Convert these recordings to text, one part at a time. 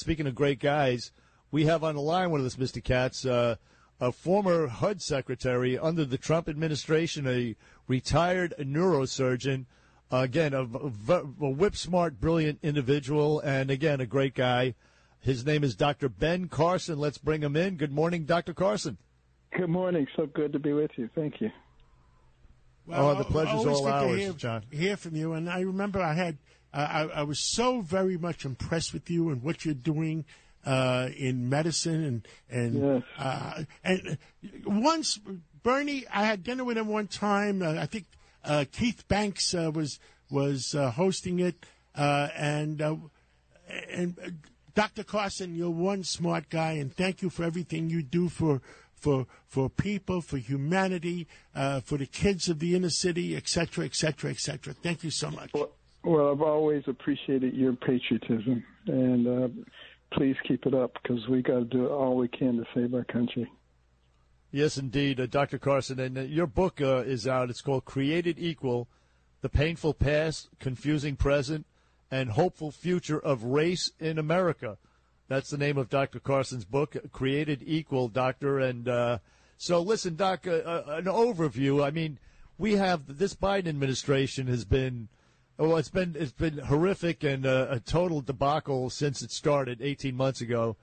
speaking of great guys, we have on the line one of those Mr. Cats, uh, a former HUD secretary under the Trump administration, a retired neurosurgeon. Uh, again, a, a, a whip smart, brilliant individual, and again, a great guy. His name is Dr. Ben Carson. Let's bring him in. Good morning, Dr. Carson. Good morning. So good to be with you. Thank you. Well, oh, the pleasure's all ours, hear, John. Hear from you, and I remember I had I, I, was so very much impressed with you and what you're doing uh, in medicine, and and yes. uh, and once Bernie, I had dinner with him one time. Uh, I think uh, Keith Banks uh, was was hosting it, and and Dr. Carson, you're one smart guy, and thank you for everything you do for for for people, for humanity, uh, for the kids of the inner city, et cetera, et cetera, et cetera. Thank you so much. Well, well I've always appreciated your patriotism, and uh, please keep it up because we got to do all we can to save our country. Yes, indeed, uh, Dr. Carson. And uh, your book uh, is out. It's called Created Equal The Painful Past, Confusing Present, and Hopeful Future of Race in America. That's the name of Dr. Carson's book, Created Equal, Doctor. And uh, so, listen, Doc, uh, an overview. I mean, we have this Biden administration has been, well, it's been it's been horrific and uh, a total debacle since it started 18 months ago.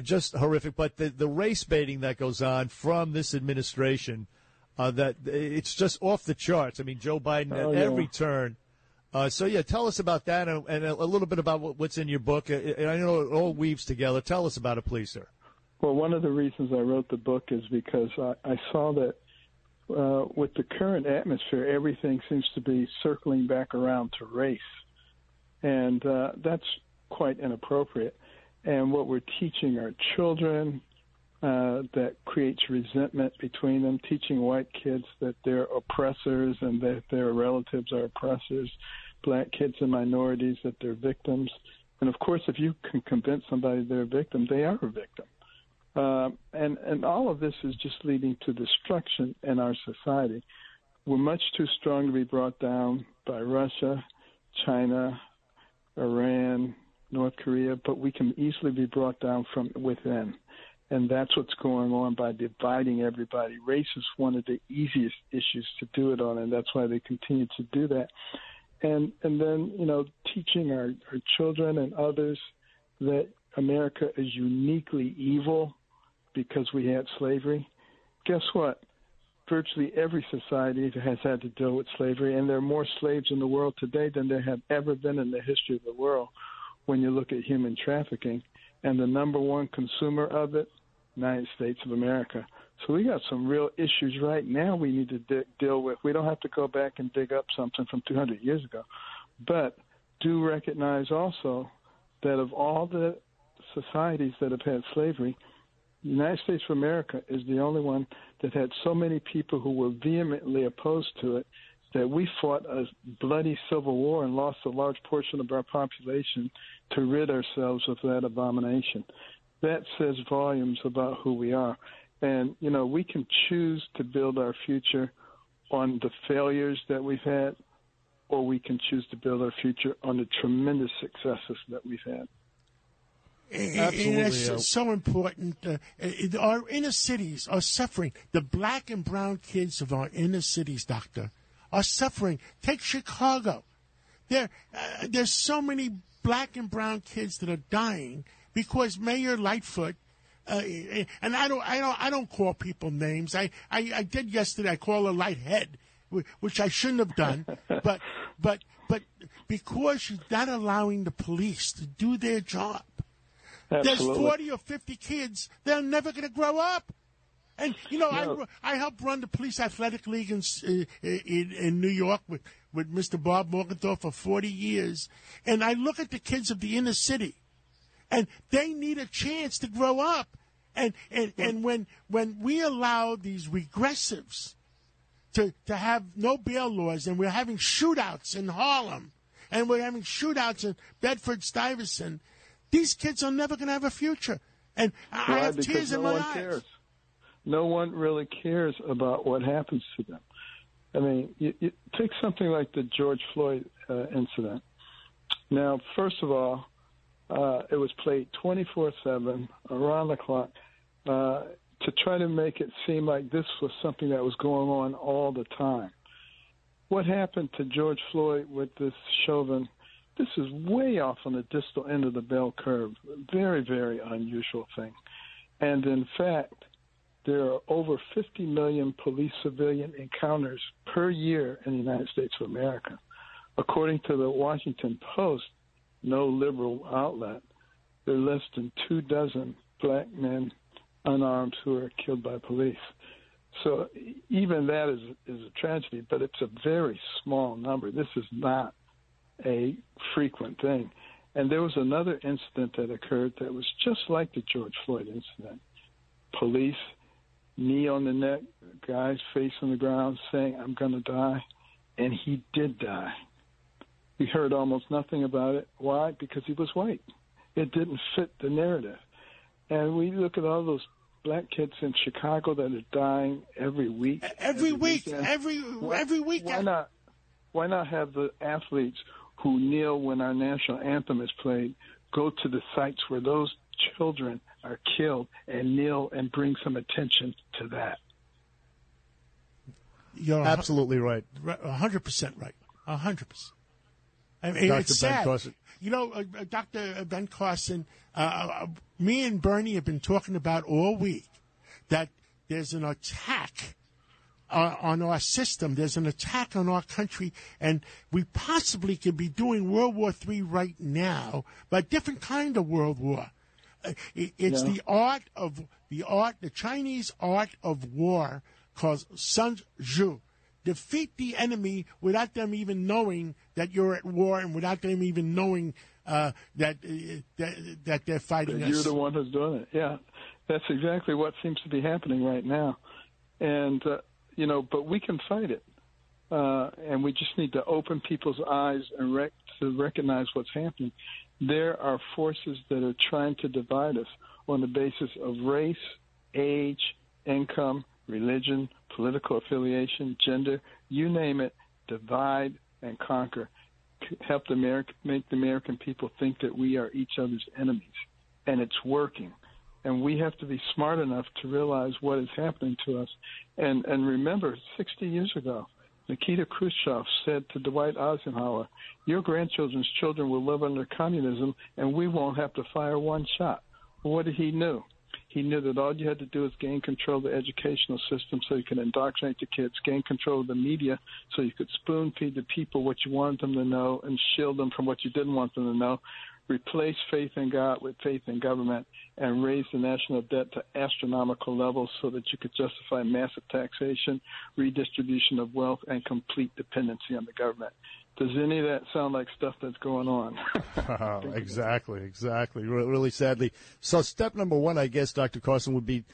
Just horrific. But the the race baiting that goes on from this administration, uh, that it's just off the charts. I mean, Joe Biden oh, at yeah. every turn uh, so yeah, tell us about that and, and, a little bit about what's in your book. Uh, and I know it all weaves together. Tell us about it, please, sir. Well, one of the reasons I wrote the book is because I, I saw that uh, with the current atmosphere, everything seems to be circling back around to race, and uh, that's quite inappropriate. And what we're teaching our children uh, that creates resentment between them, teaching white kids that they're oppressors and that their relatives are oppressors, black kids and minorities that they're victims. And of course, if you can convince somebody they're a victim, they are a victim. Uh, and and all of this is just leading to destruction in our society. We're much too strong to be brought down by Russia, China, Iran, North Korea, but we can easily be brought down from within. And that's what's going on by dividing everybody. Race is one of the easiest issues to do it on, and that's why they continue to do that. And and then you know teaching our, our children and others that America is uniquely evil because we had slavery. Guess what? Virtually every society has had to deal with slavery, and there are more slaves in the world today than there have ever been in the history of the world. When you look at human trafficking, and the number one consumer of it United States of America. So we got some real issues right now we need to de- deal with. We don't have to go back and dig up something from 200 years ago, but do recognize also that of all the societies that have had slavery, the United States of America is the only one that had so many people who were vehemently opposed to it that we fought a bloody civil war and lost a large portion of our population to rid ourselves of that abomination that says volumes about who we are. And, you know, we can choose to build our future on the failures that we've had, or we can choose to build our future on the tremendous successes that we've had. Absolutely. And that's so important. Uh, our inner cities are suffering. The black and brown kids of our inner cities, doctor, are suffering. Take Chicago. There, uh, there's so many black and brown kids that are dying because Mayor Lightfoot uh, and I don't, I don't, I don't call people names. I, I, I did yesterday. I call her Lighthead, which I shouldn't have done. but, but, but because she's not allowing the police to do their job, Absolutely. there's forty or fifty kids. They're never going to grow up. And you know, no. I I helped run the police athletic league in, in in New York with with Mr. Bob Morgenthau for forty years, and I look at the kids of the inner city and they need a chance to grow up. And and, and when when we allow these regressives to to have no bail laws, and we're having shootouts in Harlem, and we're having shootouts in Bedford Stuyvesant, these kids are never going to have a future. And I have tears no in my one eyes. Cares. No one really cares about what happens to them. I mean, you, you take something like the George Floyd uh, incident. Now, first of all, Uh, it was played 24/7 around the clock uh, to try to make it seem like this was something that was going on all the time. What happened to George Floyd with this Chauvin? This is way off on the distal end of the bell curve. Very, very unusual thing. And in fact, there are over 50 million police civilian encounters per year in the United States of America. According to the Washington Post, no liberal outlet, there are less than two dozen black men unarmed who are killed by police. So even that is is a tragedy, but it's a very small number. This is not a frequent thing. And there was another incident that occurred that was just like the George Floyd incident. Police knee on the neck, guy's face on the ground saying, I'm going to die. And he did die. We heard almost nothing about it. Why? Because he was white. It didn't fit the narrative. And we look at all those black kids in Chicago that are dying every week. Every, every week, weekend. every why, every week. Why not? Why not have the athletes who kneel when our national anthem is played go to the sites where those children are killed and kneel and bring some attention to that. You're absolutely right. hundred percent right. hundred percent. I mean, Dr. It's ben sad. Carson. You know, uh, uh Dr. Ben Carson, uh, uh, me and Bernie have been talking about all week that there's an attack uh, on our system. There's an attack on our country, and we possibly could be doing World War III right now, but a different kind of World War. It's yeah. the art of the art, the Chinese art of war called Sun Tzu. Defeat the enemy without them even knowing that you're at war, and without them even knowing uh, that, uh, that that they're fighting You're us. the one who's doing it. Yeah, that's exactly what seems to be happening right now, and uh, you know, but we can fight it. Uh, and we just need to open people's eyes and rec- to recognize what's happening there are forces that are trying to divide us on the basis of race, age, income, religion, political affiliation, gender, you name it, divide and conquer. Help the American, make the American people think that we are each other's enemies. And it's working. And we have to be smart enough to realize what is happening to us. And, and remember, 60 years ago, Nikita Khrushchev said to Dwight Eisenhower, Your grandchildren's children will live under communism and we won't have to fire one shot. what did he know? He knew that all you had to do is gain control of the educational system so you could indoctrinate the kids, gain control of the media so you could spoon feed the people what you wanted them to know and shield them from what you didn't want them to know, replace faith in God with faith in government, and raise the national debt to astronomical levels so that you could justify massive taxation, redistribution of wealth, and complete dependency on the government. Does any of that sound like stuff that's going on? exactly, exactly. Really sadly. So, step number one, I guess, Dr. Carson, would be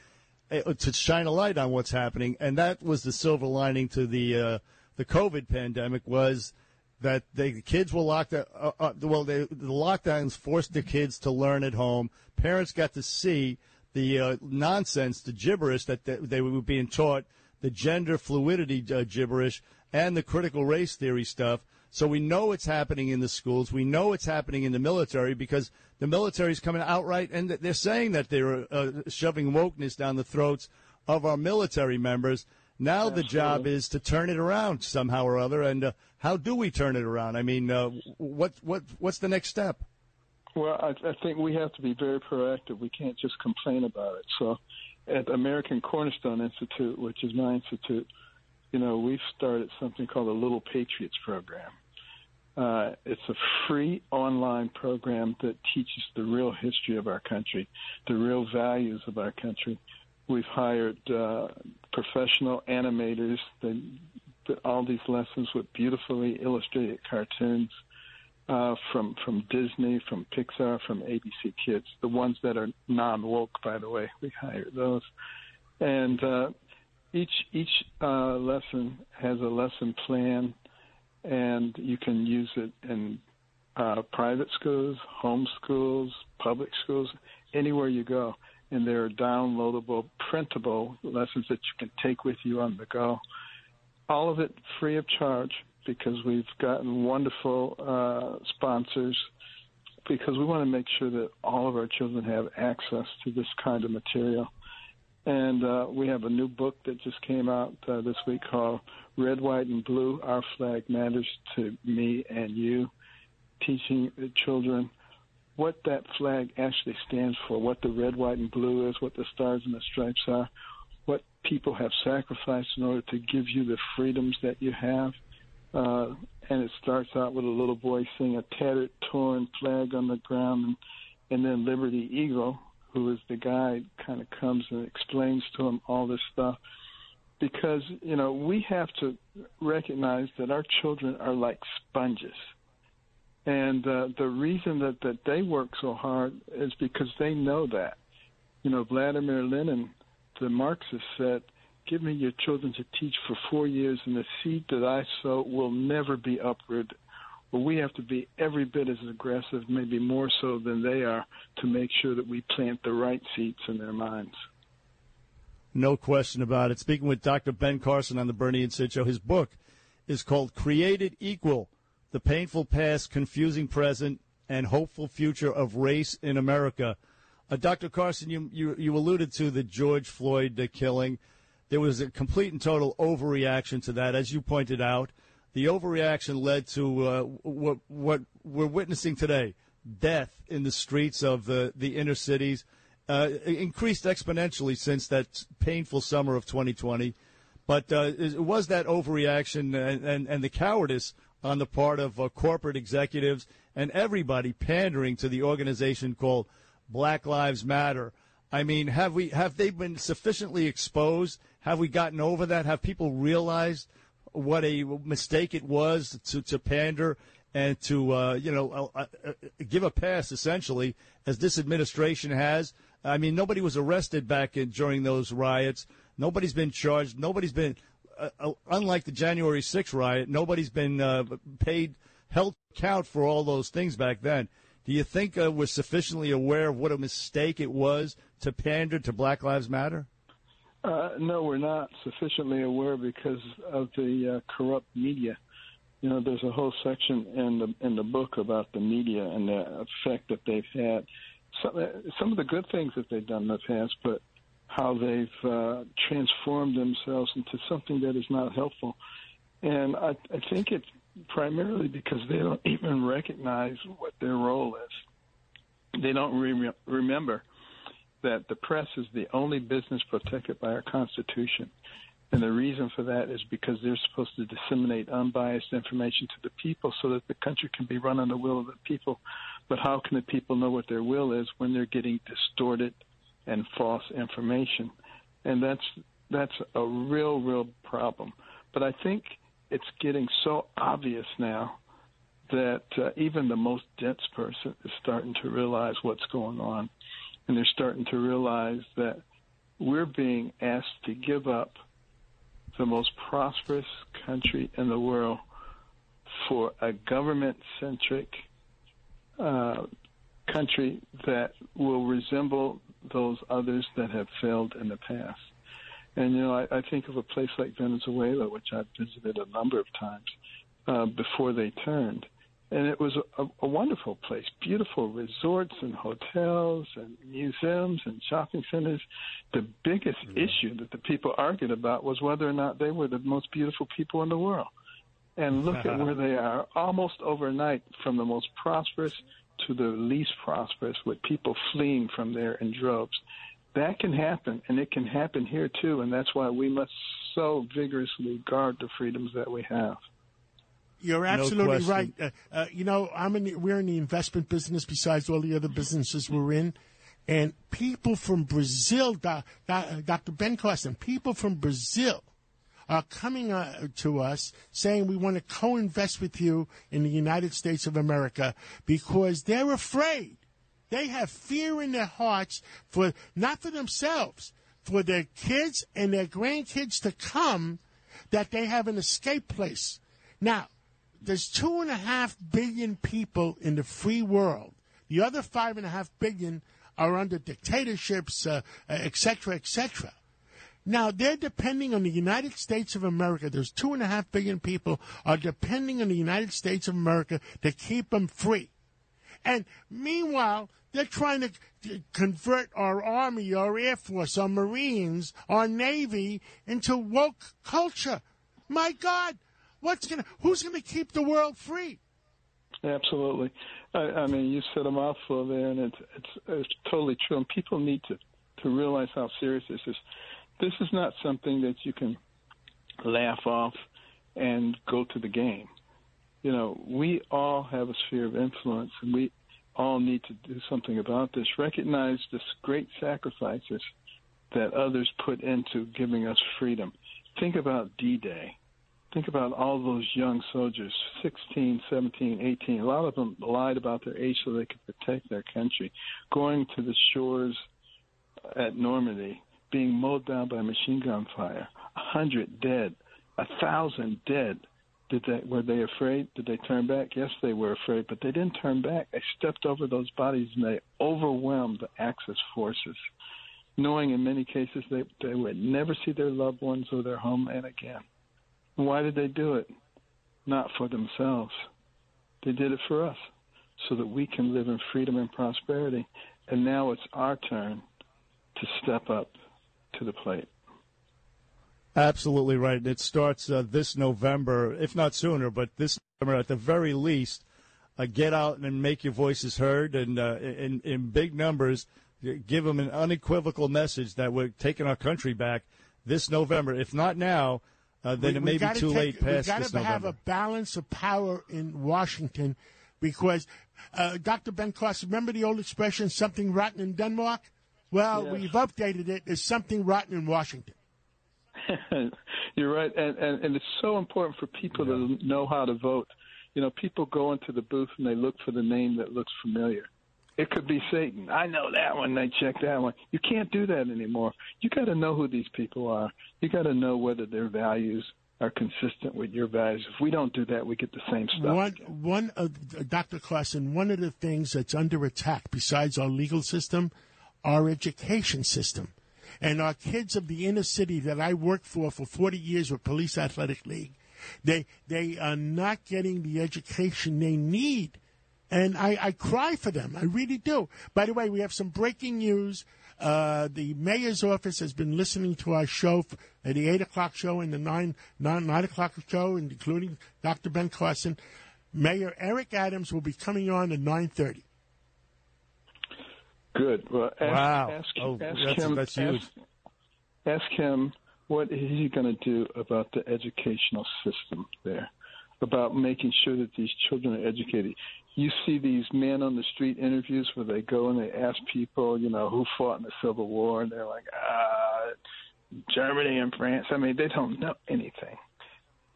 uh, to shine a light on what's happening, and that was the silver lining to the uh, the COVID pandemic was that the kids were locked. Uh, uh, well, they, the lockdowns forced the kids to learn at home. Parents got to see the uh, nonsense, the gibberish that they, they, were being taught, the gender fluidity uh, gibberish, and the critical race theory stuff. So we know it's happening in the schools. We know it's happening in the military because the military is coming outright and they're saying that they're uh, shoving wokeness down the throats of our military members. Now Absolutely. the job is to turn it around somehow or other. And uh, how do we turn it around? I mean, uh, what what what's the next step? Well, I, I think we have to be very proactive. We can't just complain about it. So, at American Cornerstone Institute, which is my institute, you know, we've started something called the Little Patriots program. Uh, it's a free online program that teaches the real history of our country, the real values of our country. We've hired uh, professional animators that, that all these lessons with beautifully illustrated cartoons uh, from from Disney, from Pixar, from ABC Kids, the ones that are non woke, by the way. We hire those, and uh, each each uh, lesson has a lesson plan, and you can use it in uh, private schools, home schools, public schools, anywhere you go. And there are downloadable, printable lessons that you can take with you on the go. All of it free of charge because we've gotten wonderful uh, sponsors because we want to make sure that all of our children have access to this kind of material. And uh, we have a new book that just came out uh, this week called Red, White, and Blue Our Flag Matters to Me and You, teaching children what that flag actually stands for, what the red, white, and blue is, what the stars and the stripes are, what people have sacrificed in order to give you the freedoms that you have. Uh, and it starts out with a little boy seeing a tattered, torn flag on the ground, and, and then Liberty Eagle, who is the guide, kind of comes and explains to him all this stuff. Because, you know, we have to recognize that our children are like sponges and uh, the reason that, that they work so hard is because they know that. You know, Vladimir Lenin, the Marxist, said, Give me your children to teach for four years, and the seed that I sow will never be uprooted. Well, we have to be every bit as aggressive, maybe more so than they are, to make sure that we plant the right seeds in their minds. No question about it. Speaking with Dr. Ben Carson on the Bernie and Sid Show, his book is called Created Equal the painful past, confusing present, and hopeful future of race in America. Uh, Dr. Carson, you, you, you alluded to the George Floyd killing. There was a complete and total overreaction to that, as you pointed out. The overreaction led to uh, what, what we're witnessing today death in the streets of the, the inner cities, uh, increased exponentially since that painful summer of 2020. But uh, was that overreaction and, and, and the cowardice on the part of uh, corporate executives and everybody pandering to the organization called Black Lives Matter. I mean, have we have they been sufficiently exposed? Have we gotten over that? Have people realized what a mistake it was to, to pander and to uh, you know uh, uh, give a pass essentially, as this administration has? I mean, nobody was arrested back in, during those riots. Nobody's been charged. Nobody's been uh, uh, unlike the January 6th riot, nobody's been uh, paid, held account for all those things back then. Do you think uh, we're sufficiently aware of what a mistake it was to pander to Black Lives Matter? Uh, no, we're not sufficiently aware because of the uh, corrupt media. You know, there's a whole section in the in the book about the media and the effect that they've had. Some, some of the good things that they've done in the past, but how they've uh, transformed themselves into something that is not helpful. And I, I think it's primarily because they don't even recognize what their role is. They don't re- remember that the press is the only business protected by our Constitution. And the reason for that is because they're supposed to disseminate unbiased information to the people so that the country can be run on the will of the people. But how can the people know what their will is when they're getting distorted and false information, and that's that's a real real problem. But I think it's getting so obvious now that uh, even the most dense person is starting to realize what's going on, and they're starting to realize that we're being asked to give up the most prosperous country in the world for a government centric uh, country that will resemble those others that have failed in the past. And you know, I, I think of a place like Venezuela, which I've visited a number of times uh, before they turned, and it was a, a wonderful place, beautiful resorts and hotels and museums and shopping centers. The biggest mm-hmm. issue that the people argued about was whether or not they were the most beautiful people in the world. And look at where they are, almost overnight, from the most prosperous to the least prosperous, with people fleeing from there in droves. That can happen, and it can happen here too, and that's why we must so vigorously guard the freedoms that we have. You're absolutely no right. Uh, uh, you know, I'm in. The, we're in the investment business. Besides all the other businesses we're in, and people from Brazil, Dr. Ben Carson, people from Brazil are coming uh, to us saying we want to co-invest with you in the United States of America because they're afraid. They have fear in their hearts for not for themselves, for their kids and their grandkids to come, that they have an escape place. Now, there's two and a half billion people in the free world. The other five and a half billion are under dictatorships, uh, et cetera, et cetera. Now they're depending on the United States of America. There's two and a half billion people are depending on the United States of America to keep them free. And meanwhile, they're trying to convert our Army, our Air Force, our Marines, our Navy into woke culture. My God, what's gonna? Who's gonna keep the world free? Absolutely. I, I mean, you said a mouthful there, and it's, it's it's totally true. And people need to to realize how serious this is. This is not something that you can laugh off and go to the game. You know, we all have a sphere of influence, and we all need to do something about this. Recognize the great sacrifices that others put into giving us freedom. Think about D-Day. Think about all those young soldiers, 16, 17, 18. A lot of them lied about their age so they could protect their country. Going to the shores at Normandy, being mowed down by machine gun fire, a hundred dead, a thousand dead. Did they were they afraid? Did they turn back? Yes, they were afraid, but they didn't turn back. They stepped over those bodies and they overwhelmed the Axis forces, knowing in many cases they they would never see their loved ones or their homeland again. Why did they do it? Not for themselves. They did it for us, so that we can live in freedom and prosperity. And now it's our turn to step up to the plate. Absolutely right. It starts uh, this November, if not sooner, but this November at the very least. Uh, get out and make your voices heard, and uh, in in big numbers, give them an unequivocal message that we're taking our country back this November. If not now, uh, then we, it may be too take, late past we this November. We got to have a balance of power in Washington, because uh, Dr. Ben Carson, remember the old expression "something rotten in Denmark"? Well, yes. we've updated it. There's something rotten in Washington. You're right, and, and and it's so important for people yeah. to know how to vote. You know, people go into the booth and they look for the name that looks familiar. It could be Satan. I know that one. They check that one. You can't do that anymore. You got to know who these people are. You got to know whether their values are consistent with your values. If we don't do that, we get the same stuff. One, one of uh, Dr. Carson, one of the things that's under attack besides our legal system, our education system. And our kids of the inner city that I worked for for 40 years with Police Athletic League, they, they are not getting the education they need. And I, I cry for them. I really do. By the way, we have some breaking news. Uh, the mayor's office has been listening to our show at the 8 o'clock show and the 9, 9, 9 o'clock show, including Dr. Ben Carson. Mayor Eric Adams will be coming on at 9.30. Good. Well, ask, wow. Ask, oh, ask that's, him. That's huge. Ask, ask him what is he going to do about the educational system there, about making sure that these children are educated. You see these men on the street interviews where they go and they ask people, you know, who fought in the Civil War, and they're like, ah, Germany and France. I mean, they don't know anything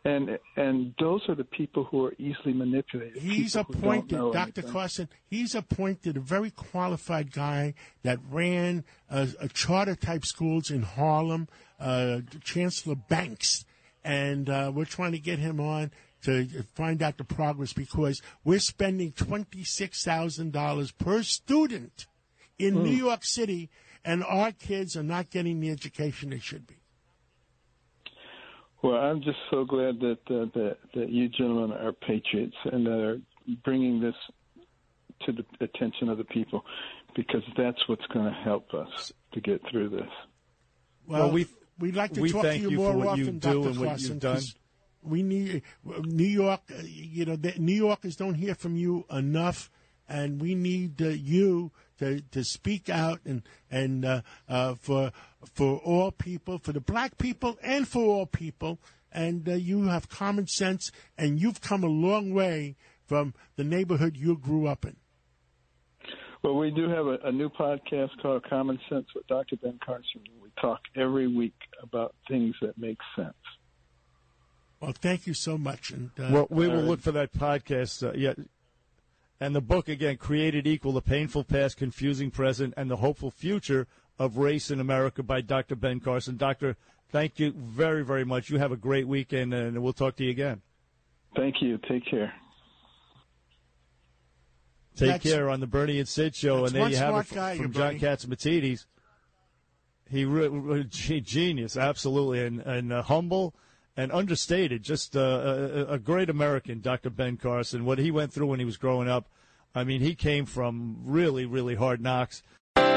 and and those are the people who are easily manipulated. He's appointed, Dr. Carson. He's appointed a very qualified guy that ran a, a charter type schools in Harlem, uh, Chancellor Banks, and uh, we're trying to get him on to find out the progress because we're spending twenty six thousand dollars per student in mm. New York City, and our kids are not getting the education they should be. Well, I'm just so glad that uh, that that you gentlemen are patriots and that are bringing this to the attention of the people, because that's what's going to help us to get through this. Well, well we we'd like to we talk to you, you more often, you Dr. Carson, we need New York. Uh, you know, the, New Yorkers don't hear from you enough, and we need uh, you to, to speak out and and uh, uh, for for all people, for the black people, and for all people. And uh, you have common sense, and you've come a long way from the neighborhood you grew up in. Well, we do have a, a new podcast called Common Sense with Dr. Ben Carson. We talk every week about things that make sense. Well, thank you so much. And uh, well, we will look for that podcast. Uh, yeah, and the book, again, Created Equal The Painful Past, Confusing Present, and the Hopeful Future of Race in America by Dr. Ben Carson. Doctor, thank you very, very much. You have a great weekend, and we'll talk to you again. Thank you. Take care. Take that's, care on the Bernie and Sid show, and there you have it from, guy, from John Catsimatidis. He re- genius, absolutely, and, and uh, humble and understated. Just uh, a, a, great American, Dr. Ben Carson. What he went through when he was growing up, I mean, he came from really, really hard knocks.